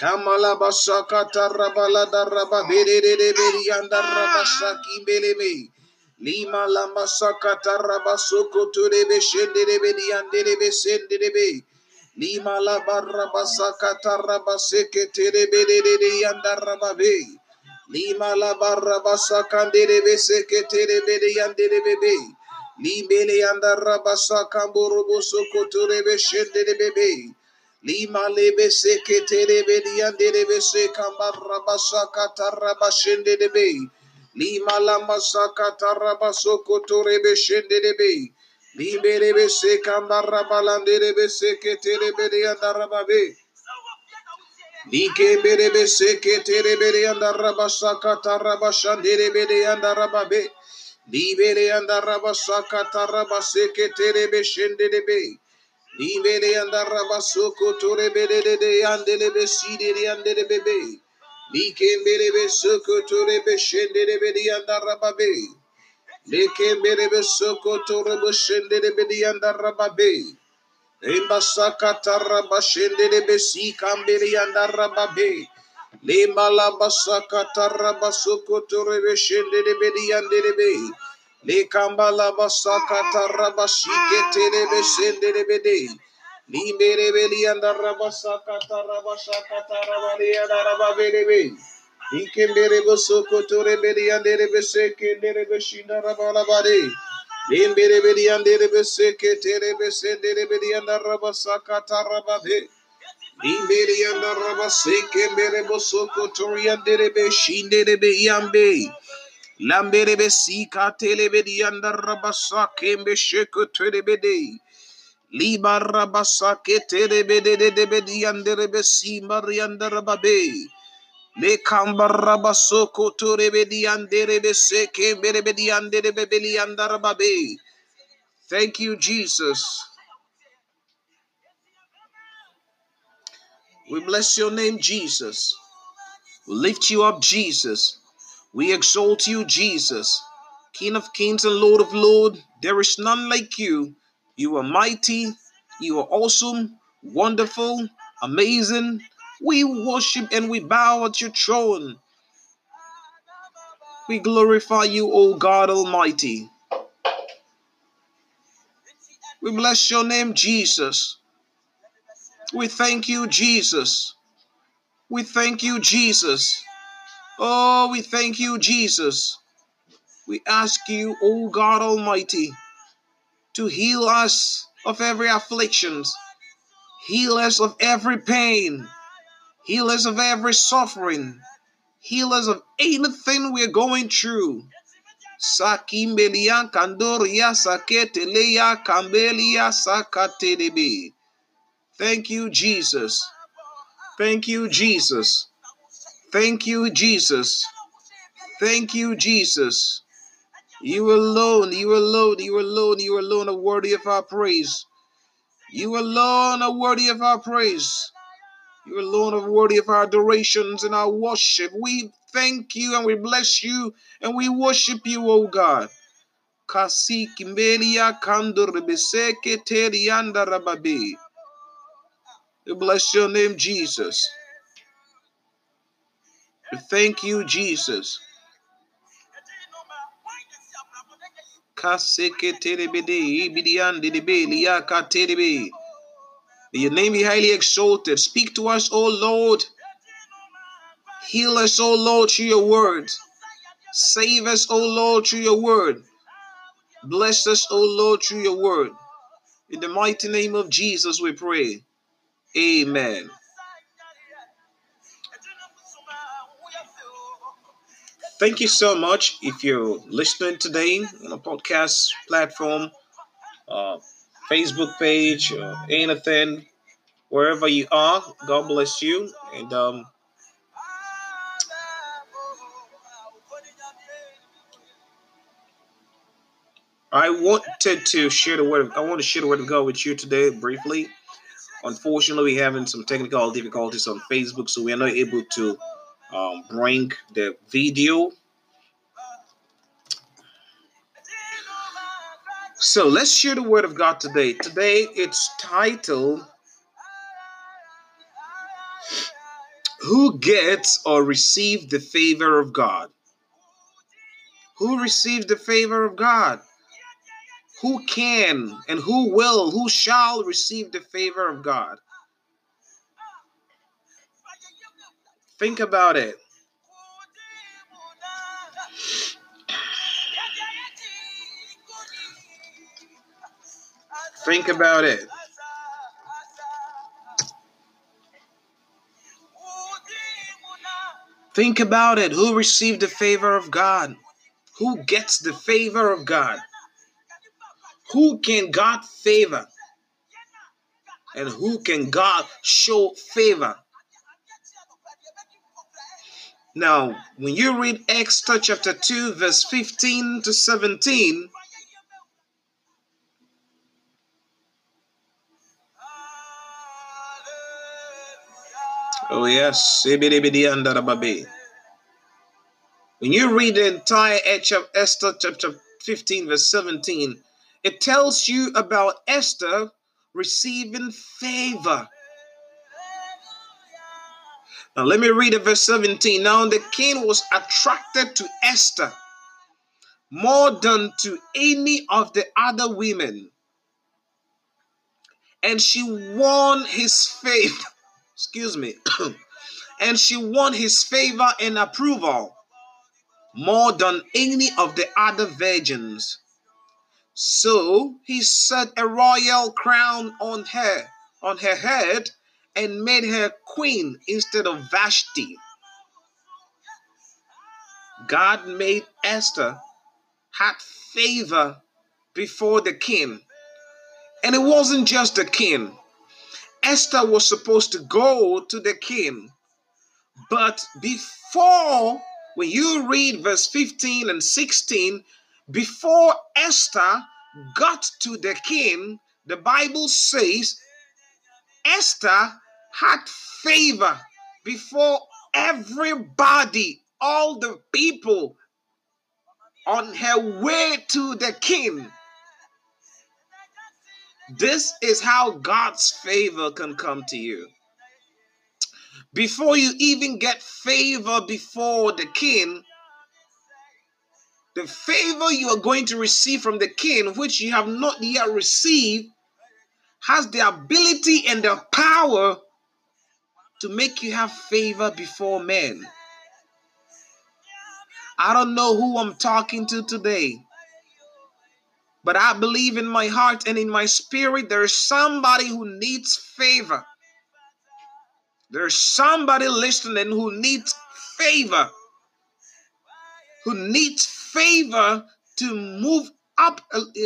kamala basaka taraba la daraba bededebe andara basaki belebe lima lamba saka taraba soko torebe shenderebe yanderebe senderebe lima la barra basaka taraba seke terebede andara babe Lima la barra basa kandere bese ketere bede yandere bebe. Limele yanda rabasa kamboro boso koture beshendere bebe. Lima lebe se ketere bede yandere bese kambar rabasa katara bashendere be. Lima lamba sakatara baso koture beshendere be. Liberebe sekambara balanderebe seketerebere andarababe. Likeberebe seketerebere andarabasakatarabaşanderebere andarababe. Libere andarabasakataraba seketerebe şenderebe. Libere andarabasukuturebere yandelebe sidere yandelebe. Likemberebe sukuturebe şenderebe andarababe. Leke merebe soko torubu şendere bediyanda rababe. Rimba sakata raba şendere besi kamberiyanda rababe. Limba laba sakata raba soko torubu şendere bediyandere be. Lekamba laba sakata raba şiketere be şendere bediyandere be. Limbere beliyanda raba sakata raba sakata raba liyanda raba bediyandere. İkendere boso kotore beri yandere bese kendere beşina rabala bari. Limbere beri yandere bese ketere bese dere beri yandere rabasa katara babi. Limbere yandere rabase kendere boso kotore yandere beşindere be yambe. Lambere besi katele beri yandere rabasa kembe şekotere bedi. Libar rabasa ketere bedi de bedi yandere besi mar yandere babi. Le kambarabasoko to rebedi andere beseke berebedi bebeli andarababe. Thank you, Jesus. We bless your name, Jesus. We lift you up, Jesus. We exalt you, Jesus. King of kings and Lord of lords, there is none like you. You are mighty, you are awesome, wonderful, amazing. We worship and we bow at your throne. We glorify you, O God Almighty. We bless your name, Jesus. We thank you, Jesus. We thank you, Jesus. Oh, we thank you, Jesus. We ask you, O God Almighty, to heal us of every affliction, heal us of every pain, heal us of every suffering, heal us of anything we're going through. Sakimbelia kandoria saketeleya kambelia sakatelebe. Thank you, Jesus. Thank you, Jesus. Thank you, Jesus. Thank you, Jesus. You alone, you alone, you alone, you alone are worthy of our praise. You alone are worthy of our praise. You alone are worthy of our adorations and our worship. We thank you and we bless you and we worship you, O God. We bless your name, Jesus. We thank you, Jesus. May your name be highly exalted. Speak to us, O Lord. Heal us, O Lord, through your word. Save us, O Lord, through your word. Bless us, O Lord, through your word. In the mighty name of Jesus, we pray. Amen. Thank you so much. If you're listening today on a podcast platform, uh, Facebook page, or anything, wherever you are, God bless you. And um, I wanted to share the word. I want to share the word of God with you today briefly. Unfortunately, we're having some technical difficulties on Facebook, so we are not able to um, bring the video. So let's share the word of God today. Today it's titled Who gets or receives the favor of God? Who receives the favor of God? Who can and who will, who shall receive the favor of God? Think about it. Think about it. Think about it. Who received the favor of God? Who gets the favor of God? Who can God favor? And who can God show favor? Now, when you read Esther chapter 2, verse 15 to 17, Oh, yes. When you read the entire chapter Esther chapter 15, verse 17, it tells you about Esther receiving favor. Now, let me read it, verse 17. Now, the king was attracted to Esther more than to any of the other women, and she won his favor excuse me, and she won his favor and approval more than any of the other virgins. So he set a royal crown on her, on her head, and made her queen instead of Vashti. God made Esther had favor before the king. And it wasn't just the king. Esther was supposed to go to the king. But before, when you read verse 15 and 16, before Esther got to the king, the Bible says Esther had favor before everybody, all the people on her way to the king. This is how God's favor can come to you. Before you even get favor before the king, the favor you are going to receive from the king, which you have not yet received, has the ability and the power to make you have favor before men. I don't know who I'm talking to today. But I believe in my heart and in my spirit, there is somebody who needs favor. There's somebody listening who needs favor, who needs favor to move up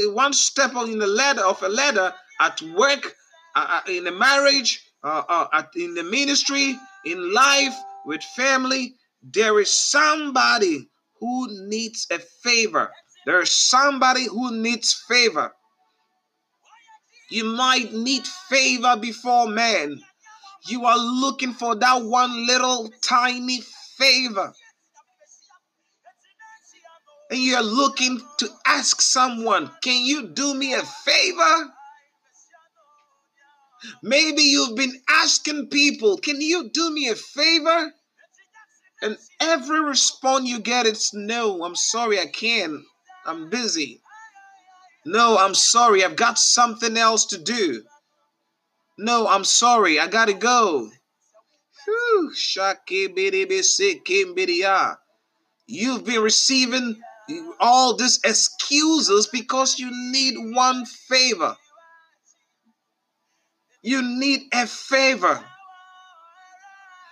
one step in the ladder of a ladder at work, uh, uh in a marriage, uh, uh, in the ministry, in life, with family. There is somebody who needs a favor. There's somebody who needs favor. You might need favor before man. You are looking for that one little tiny favor. And you're looking to ask someone, Can you do me a favor? Maybe you've been asking people, Can you do me a favor? And every response you get is no, I'm sorry, I can't. I'm busy. No, I'm sorry. I've got something else to do. No, I'm sorry. I gotta go. You've been receiving all these excuses because you need one favor. You need a favor.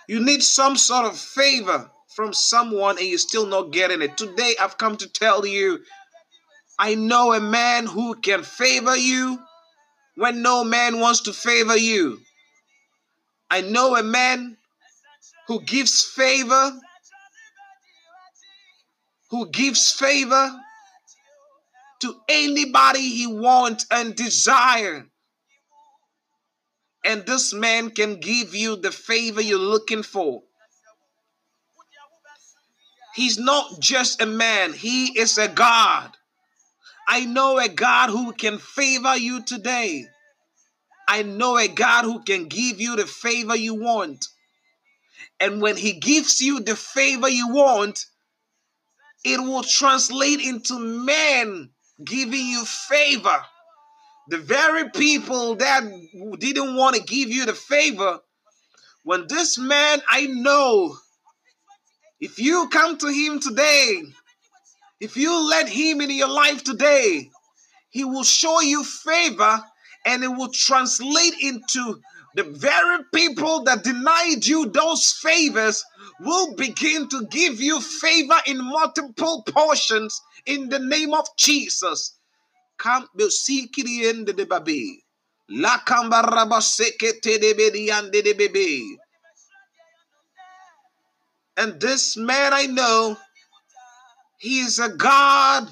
You need some sort of favor from someone and you're still not getting it. Today, I've come to tell you I know a man who can favor you when no man wants to favor you. I know a man who gives favor, who gives favor to anybody he wants and desire. And this man can give you the favor you're looking for. He's not just a man, he is a God. I know a God who can favor you today. I know a God who can give you the favor you want. And when He gives you the favor you want, it will translate into men giving you favor. The very people that didn't want to give you the favor, when this man I know, if you come to him today, if you let him in your life today, he will show you favor and it will translate into the very people that denied you those favors will begin to give you favor in multiple portions in the name of Jesus. And this man I know, he is a God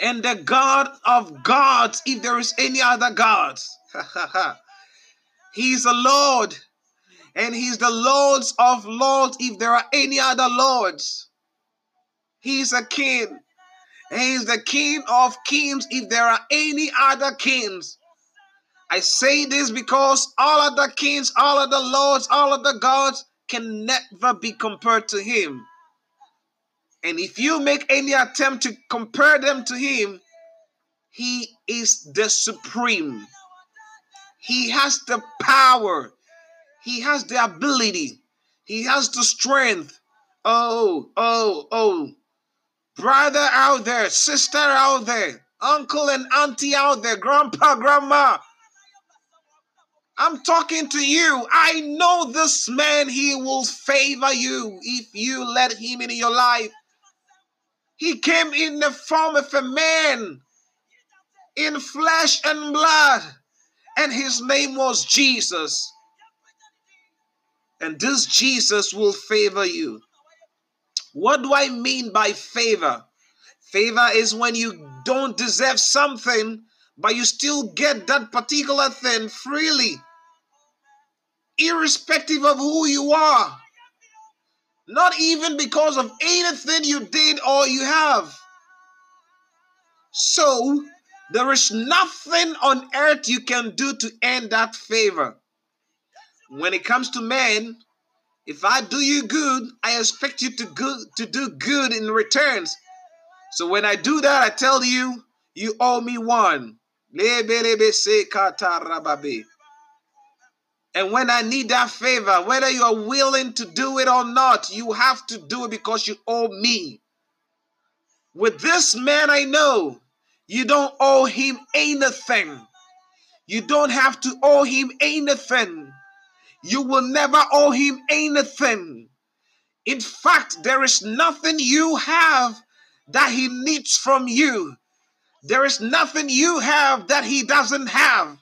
and the God of gods, if there is any other gods. he's a Lord, and He's the Lords of lords, if there are any other lords. He's a king, and He's the King of kings, if there are any other kings. I say this because all of the kings, all of the lords, all of the gods can never be compared to Him. And if you make any attempt to compare them to him, he is the supreme. He has the power. He has the ability. He has the strength. Oh, oh, oh. Brother out there, sister out there, uncle and auntie out there, grandpa, grandma. I'm talking to you. I know this man, he will favor you if you let him in your life. He came in the form of a man in flesh and blood, and his name was Jesus. And this Jesus will favor you. What do I mean by favor? Favor is when you don't deserve something, but you still get that particular thing freely, irrespective of who you are. Not even because of anything you did or you have. So, there is nothing on earth you can do to earn that favor. When it comes to men, if I do you good, I expect you to, good, to do good in returns. So when I do that, I tell you, you owe me one. And when I need that favor, whether you are willing to do it or not, you have to do it because you owe me. With this man, I know you don't owe him anything. You don't have to owe him anything. You will never owe him anything. In fact, there is nothing you have that he needs from you. There is nothing you have that he doesn't have.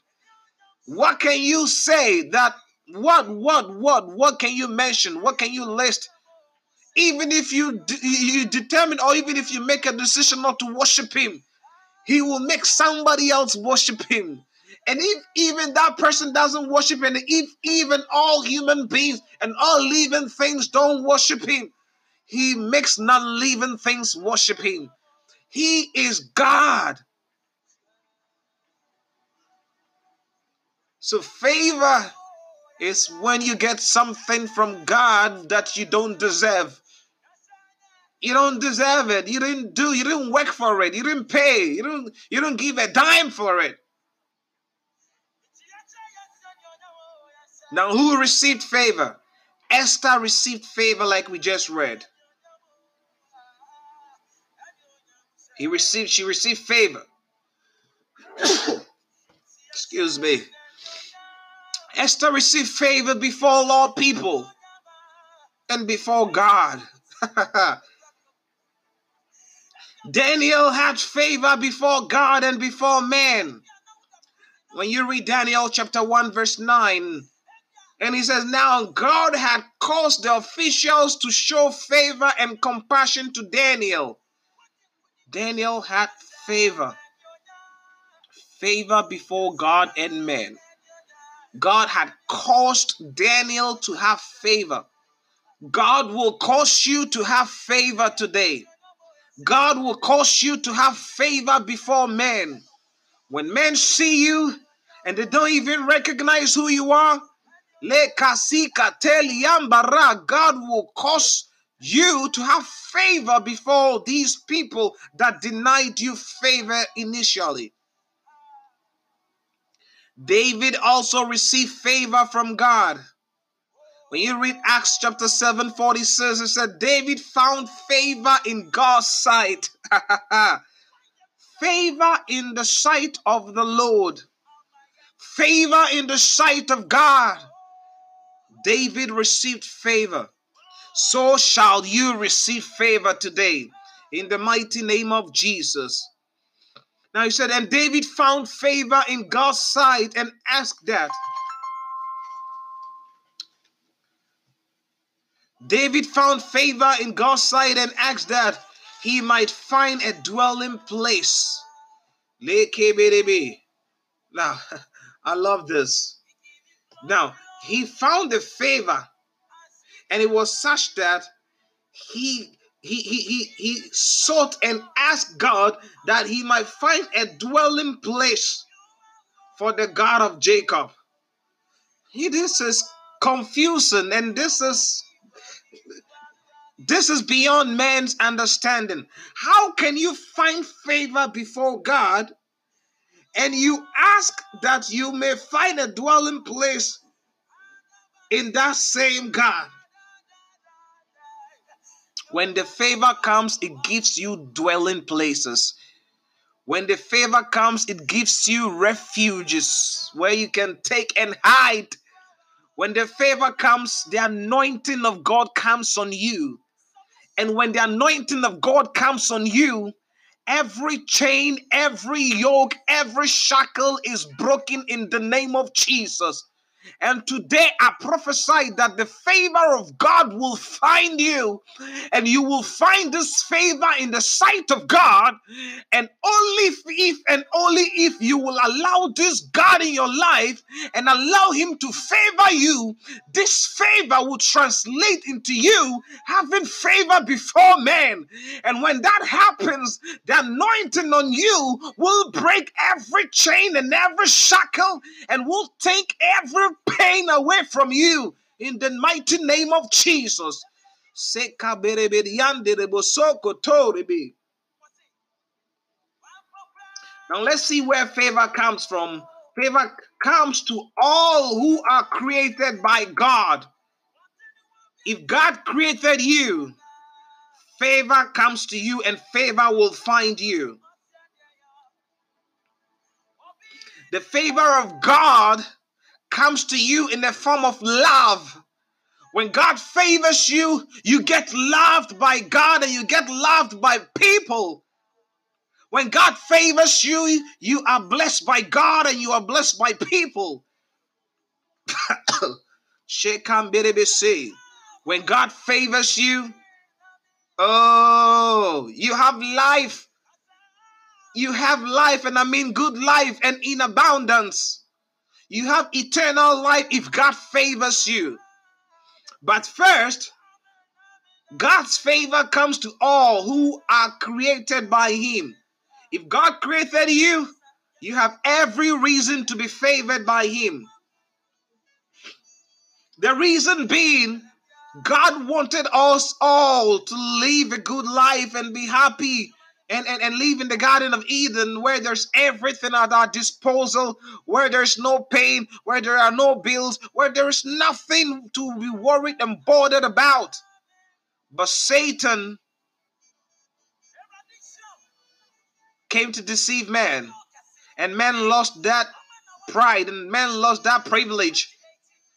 What can you say that what what what what can you mention? What can you list? Even if you you determine or even if you make a decision not to worship him, he will make somebody else worship him. And if even that person doesn't worship him, if even all human beings and all living things don't worship him, he makes non living things worship him. He is God. So, favor is when you get something from God that you don't deserve. You don't deserve it. You didn't do, you didn't work for it. You didn't pay. You didn't, you didn't give a dime for it. Now, who received favor? Esther received favor like we just read. He received, she received favor. Excuse me. Esther received favor before all people and before God. Daniel had favor before God and before man. When you read Daniel chapter 1, verse 9, and he says, Now God had caused the officials to show favor and compassion to Daniel. Daniel had favor. favor before God and men. God had caused Daniel to have favor. God will cause you to have favor today. God will cause you to have favor before men. When men see you and they don't even recognize who you are, God will cause you to have favor before these people that denied you favor initially. David also received favor from God. When you read Acts chapter 7 46, it said, David found favor in God's sight. favor in the sight of the Lord. Favor in the sight of God. David received favor. So shall you receive favor today in the mighty name of Jesus. Now he said, and David found favor in God's sight and asked that. David found favor in God's sight and asked that he might find a dwelling place. Now, I love this. Now, he found the favor, and it was such that he he, he, he, he sought and asked God that he might find a dwelling place for the God of Jacob. He, this is confusing and this is this is beyond man's understanding. How can you find favor before God and you ask that you may find a dwelling place in that same God? When the favor comes, it gives you dwelling places. When the favor comes, it gives you refuges where you can take and hide. When the favor comes, the anointing of God comes on you. And when the anointing of God comes on you, every chain, every yoke, every shackle is broken in the name of Jesus. And today I prophesy that the favor of God will find you, and you will find this favor in the sight of God. And only if, if, and only if you will allow this God in your life and allow Him to favor you, this favor will translate into you having favor before men. And when that happens, the anointing on you will break every chain and every shackle and will take every pain away from you in the mighty name of Jesus. Now let's see where favor comes from. Favor comes to all who are created by God. If God created you, favor comes to you and favor will find you. The favor of God comes to you in the form of love. When God favors you, you get loved by God and you get loved by people. When God favors you, you are blessed by God and you are blessed by people. when God favors you, oh, you have life. You have life, and I mean good life and in abundance. You have eternal life if God favors you. But first, God's favor comes to all who are created by Him. If God created you, you have every reason to be favored by Him. The reason being, God wanted us all to live a good life and be happy and, and, and in the Garden of Eden where there's everything at our disposal, where there's no pain, where there are no bills, where there is nothing to be worried and bothered about. But Satan came to deceive man, and man lost that pride, and man lost that privilege,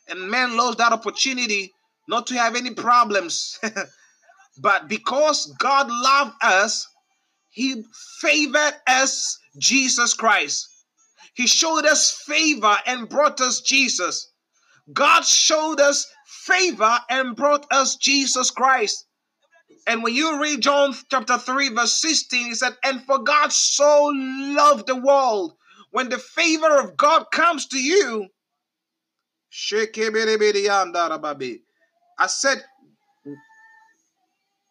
and man lost that opportunity not to have any problems. but because God loved us, he favored us Jesus Christ. He showed us favor and brought us Jesus. God showed us favor and brought us Jesus Christ. And when you read John chapter 3, verse 16, he said, And for God so loved the world when the favor of God comes to you, I said,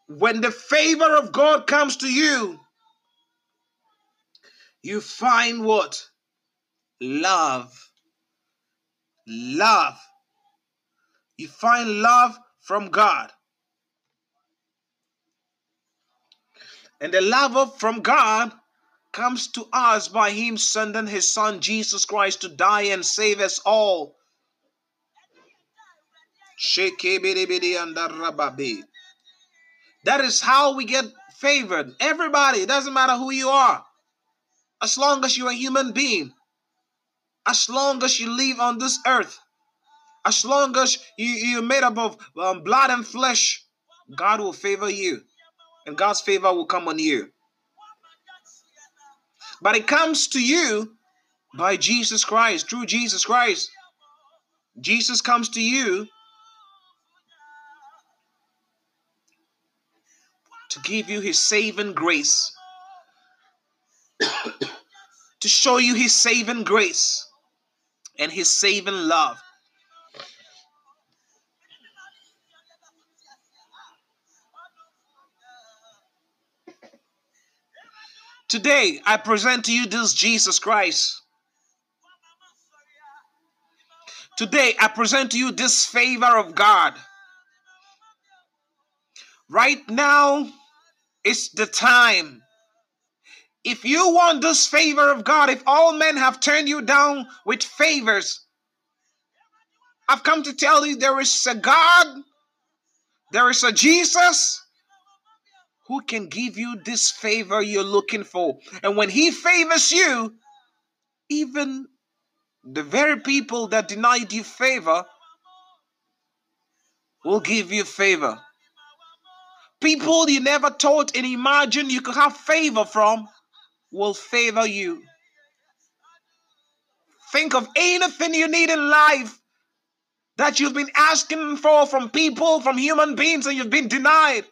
when the favor of God comes to you, you find what? Love. Love. You find love from God. And the love of, from God comes to us by Him sending His Son Jesus Christ to die and save us all. That is how we get favored. Everybody, it doesn't matter who you are, as long as you're a human being, as long as you live on this earth, as long as you, you're made up of um, blood and flesh, God will favor you, and God's favor will come on you. But it comes to you by Jesus Christ, through Jesus Christ. Jesus comes to you to give you his saving grace, to show you his saving grace and his saving love. Today, I present to you this Jesus Christ. Today, I present to you this favor of God. Right now, it's the time. If you want this favor of God, if all men have turned you down with favors, I've come to tell you there is a God, there is a Jesus who can give you this favor you're looking for. And when He favors you, even the very people that denied you favor will give you favor. People you never thought and imagined you could have favor from will favor you. Think of anything you need in life that you've been asking for from people, from human beings, and you've been denied.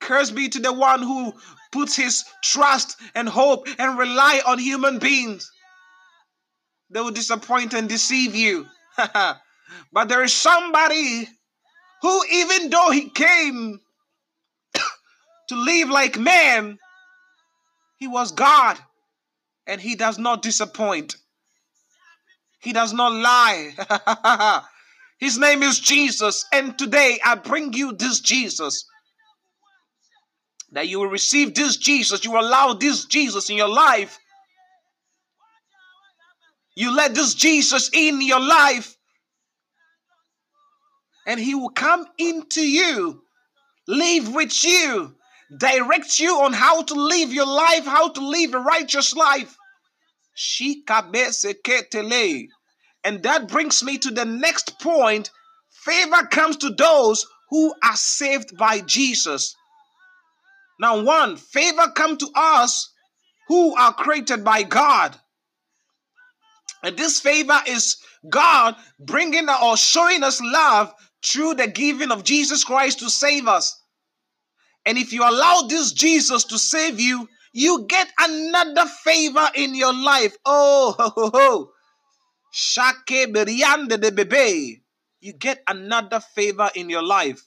Curse be to the one who puts his trust and hope and rely on human beings. They will disappoint and deceive you. but there is somebody who, even though he came to live like man, he was God and he does not disappoint. He does not lie. His name is Jesus. And today I bring you this Jesus. That you will receive this Jesus. You allow this Jesus in your life. You let this Jesus in your life and he will come into you, live with you, direct you on how to live your life, how to live a righteous life. And that brings me to the next point. Favor comes to those who are saved by Jesus. Now, one, favor come to us who are created by God. And this favor is God bringing or showing us love through the giving of Jesus Christ to save us. And if you allow this Jesus to save you, you get another favor in your life. Oh, ho, ho, ho. Shake de bebe. You get another favor in your life.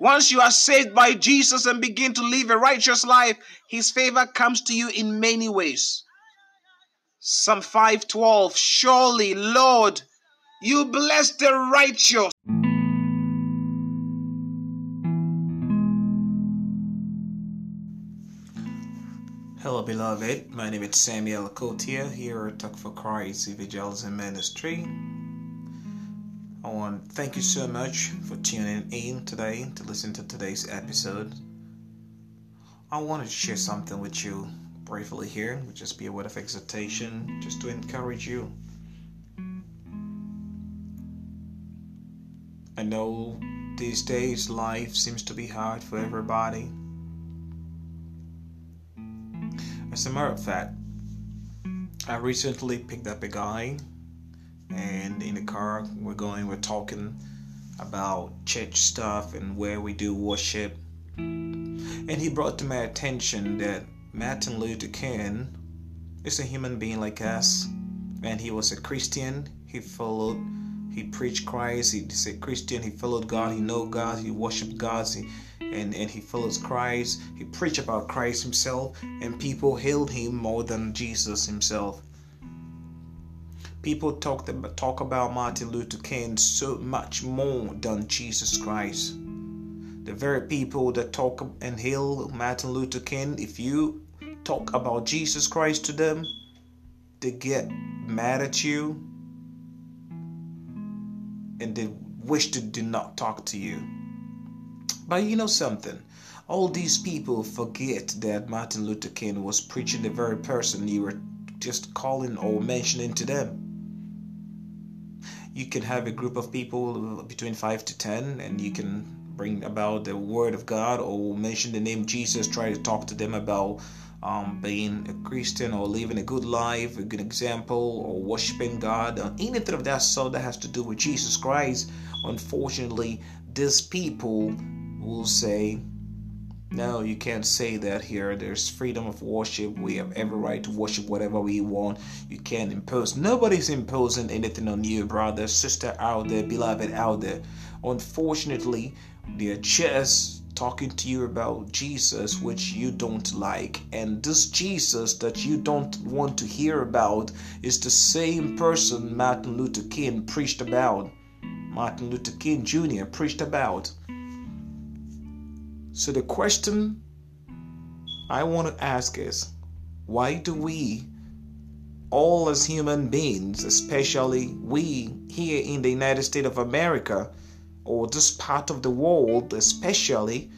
Once you are saved by Jesus and begin to live a righteous life, his favor comes to you in many ways. Psalm 512 Surely, Lord, you bless the righteous. Beloved. My name is Samuel Cotier here at Talk for Christ Evangelism Ministry. I want to thank you so much for tuning in today to listen to today's episode. I wanted to share something with you briefly here, would just be a word of exhortation, just to encourage you. I know these days life seems to be hard for everybody. As a matter of fact, I recently picked up a guy, and in the car we're going, we're talking about church stuff and where we do worship. And he brought to my attention that Martin Luther King is a human being like us, and he was a Christian. He followed, he preached Christ. He's a Christian. He followed God. He know God. He worshipped God. He, and and he follows Christ. He preached about Christ himself, and people hailed him more than Jesus himself. People talk talk about Martin Luther King so much more than Jesus Christ. The very people that talk and hail Martin Luther King, if you talk about Jesus Christ to them, they get mad at you and they wish to do not talk to you. But you know something? All these people forget that Martin Luther King was preaching the very person you were just calling or mentioning to them. You can have a group of people between 5 to 10 and you can bring about the word of God or mention the name Jesus, try to talk to them about um, being a Christian or living a good life, a good example, or worshiping God, or anything of that sort that has to do with Jesus Christ. Unfortunately, these people will say, no, you can't say that here. There's freedom of worship. We have every right to worship whatever we want. You can't impose. Nobody's imposing anything on you, brother, sister out there, beloved out there. Unfortunately, they're just talking to you about Jesus, which you don't like. And this Jesus that you don't want to hear about is the same person Martin Luther King preached about. Martin Luther King Jr. preached about. So the question I want to ask is why do we, all as human beings, especially we here in the United States of America, or this part of the world, especially,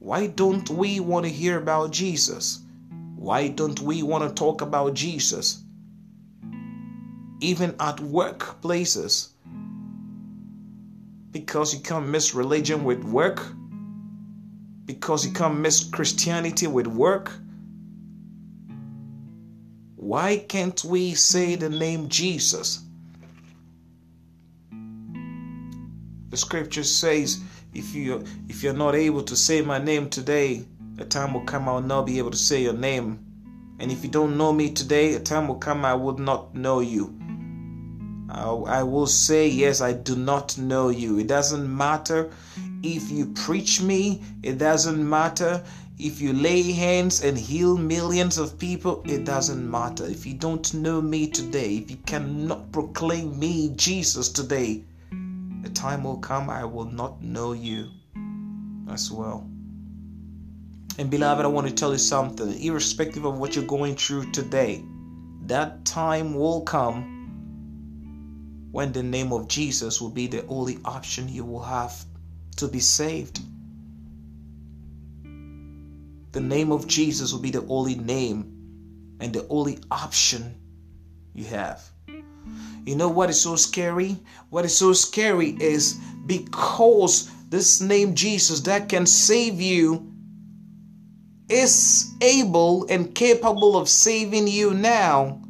why don't we want to hear about Jesus? Why don't we want to talk about Jesus? Even at workplaces. Because you can't mix religion with work because you can't mix Christianity with work? Why can't we say the name Jesus? The scripture says, if you if you're not able to say my name today, a time will come I will not be able to say your name. And if you don't know me today, a time will come I will not know you. I will say, Yes, I do not know you. It doesn't matter if you preach me, it doesn't matter. If you lay hands and heal millions of people, it doesn't matter. If you don't know me today, if you cannot proclaim me, Jesus, today, the time will come I will not know you as well. And beloved, I want to tell you something. Irrespective of what you're going through today, that time will come when the name of Jesus will be the only option you will have to be saved. The name of Jesus will be the only name and the only option you have. You know what is so scary? What is so scary is because this name Jesus that can save you is able and capable of saving you now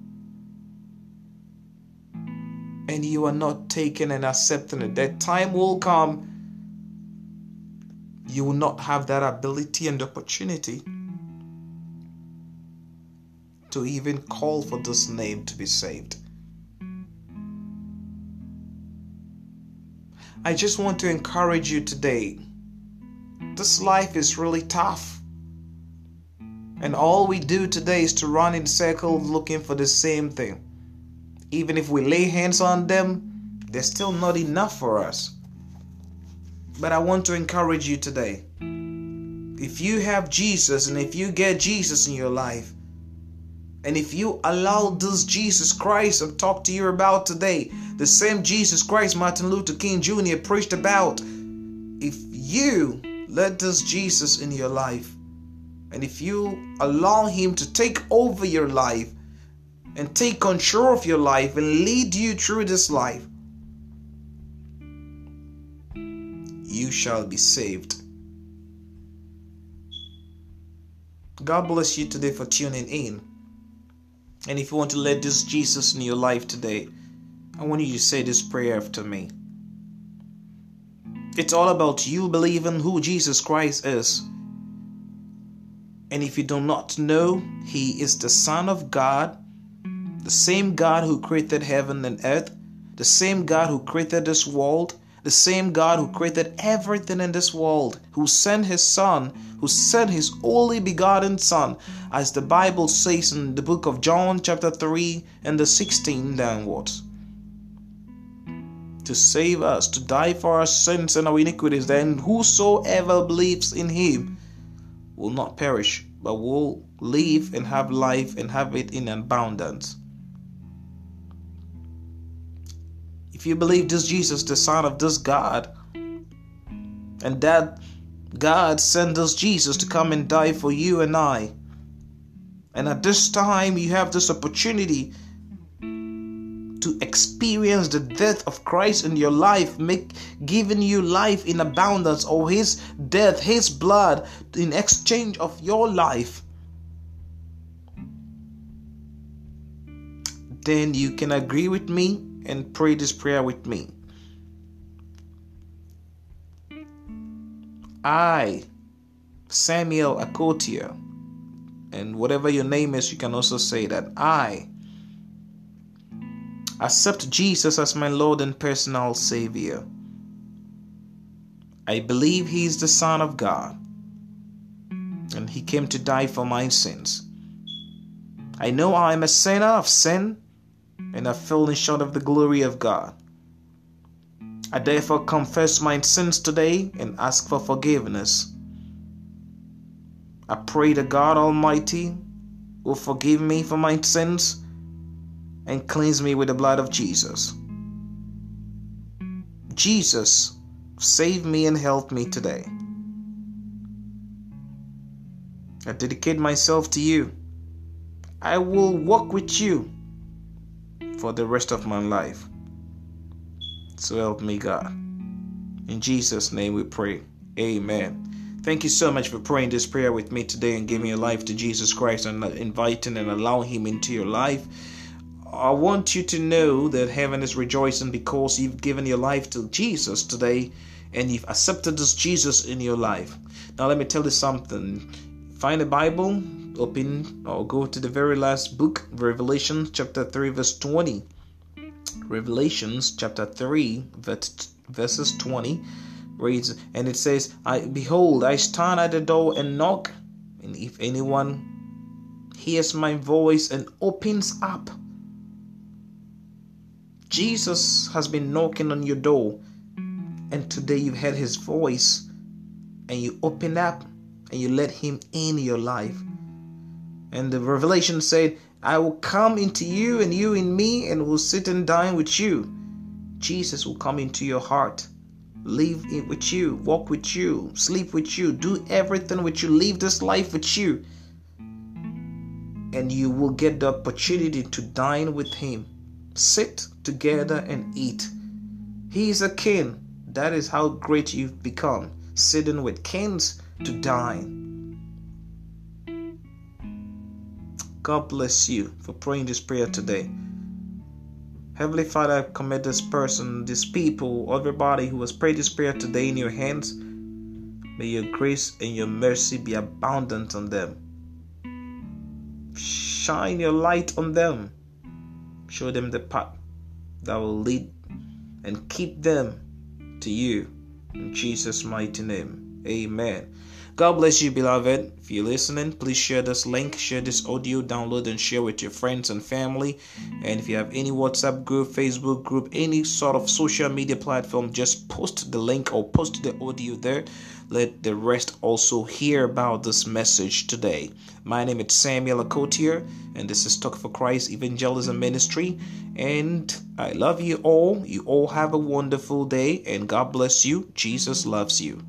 and you are not taking and accepting it. That time will come, you will not have that ability and opportunity to even call for this name to be saved. I just want to encourage you today. This life is really tough. And all we do today is to run in circles looking for the same thing even if we lay hands on them, they're still not enough for us. But I want to encourage you today. If you have Jesus and if you get Jesus in your life, and if you allow this Jesus Christ I've talked to you about today, the same Jesus Christ Martin Luther King Jr. preached about, if you let this Jesus in your life, and if you allow Him to take over your life, and take control of your life and lead you through this life, you shall be saved. God bless you today for tuning in. And if you want to let this Jesus in your life today, I want you to say this prayer after me. It's all about you believing who Jesus Christ is And if you do not know, He is the Son of God, the same God who created heaven and earth, the same God who created this world, the same God who created everything in this world, who sent His Son, who sent His only begotten Son, as the Bible says in the book of John, chapter 3, and the 16 downwards to save us, to die for our sins and our iniquities, then whosoever believes in him will not perish, but will live and have life and have it in abundance. If you believe this Jesus, the Son of this God, and that God sent this Jesus to come and die for you and I, and at this time you have this opportunity to experience the death of Christ in your life, make giving you life in abundance, or his death, his blood in exchange of your life, then you can agree with me and pray this prayer with me. I, Samuel Akotia, and whatever your name is, you can also say that I accept Jesus as my Lord and personal Savior. I believe He is the Son of God and He came to die for my sins. I know I am a sinner of sin and have fallen short of the glory of God. I therefore confess my sins today and ask for forgiveness. I pray that God Almighty will forgive me for my sins and cleanse me with the blood of Jesus. Jesus, save me and help me today. I dedicate myself to you. I will walk with you for the rest of my life. So help me, God. In Jesus' name we pray. Amen. Thank you so much for praying this prayer with me today and giving your life to Jesus Christ and inviting and allowing Him into your life. I want you to know that heaven is rejoicing because you've given your life to Jesus today and you've accepted this Jesus in your life. Now, let me tell you something. Find a Bible, open or go to the very last book, Revelation chapter 3, verse 20. Revelations chapter 3, verses 20 reads, and it says, I behold, I stand at the door and knock, and if anyone hears my voice and opens up, Jesus has been knocking on your door, and today you've heard his voice, and you open up and you let him in your life. And the revelation said, I will come into you and you in me and will sit and dine with you. Jesus will come into your heart, live with you, walk with you, sleep with you, do everything with you, live this life with you. And you will get the opportunity to dine with him sit together and eat. He is a king. That is how great you've become, sitting with kings to dine. God bless you for praying this prayer today. Heavenly Father, I commit this person, these people, everybody who has prayed this prayer today in your hands. May your grace and your mercy be abundant on them. Shine your light on them Show them the path that will lead and keep them to you. In Jesus' mighty name. Amen. God bless you, beloved. If you're listening, please share this link, share this audio, download and share with your friends and family. And if you have any WhatsApp group, Facebook group, any sort of social media platform, just post the link or post the audio there let the rest also hear about this message today. My name is Samuel Akotia, and this is Talk for Christ Evangelism Ministry. And I love you all. You all have a wonderful day, and God bless you. Jesus loves you.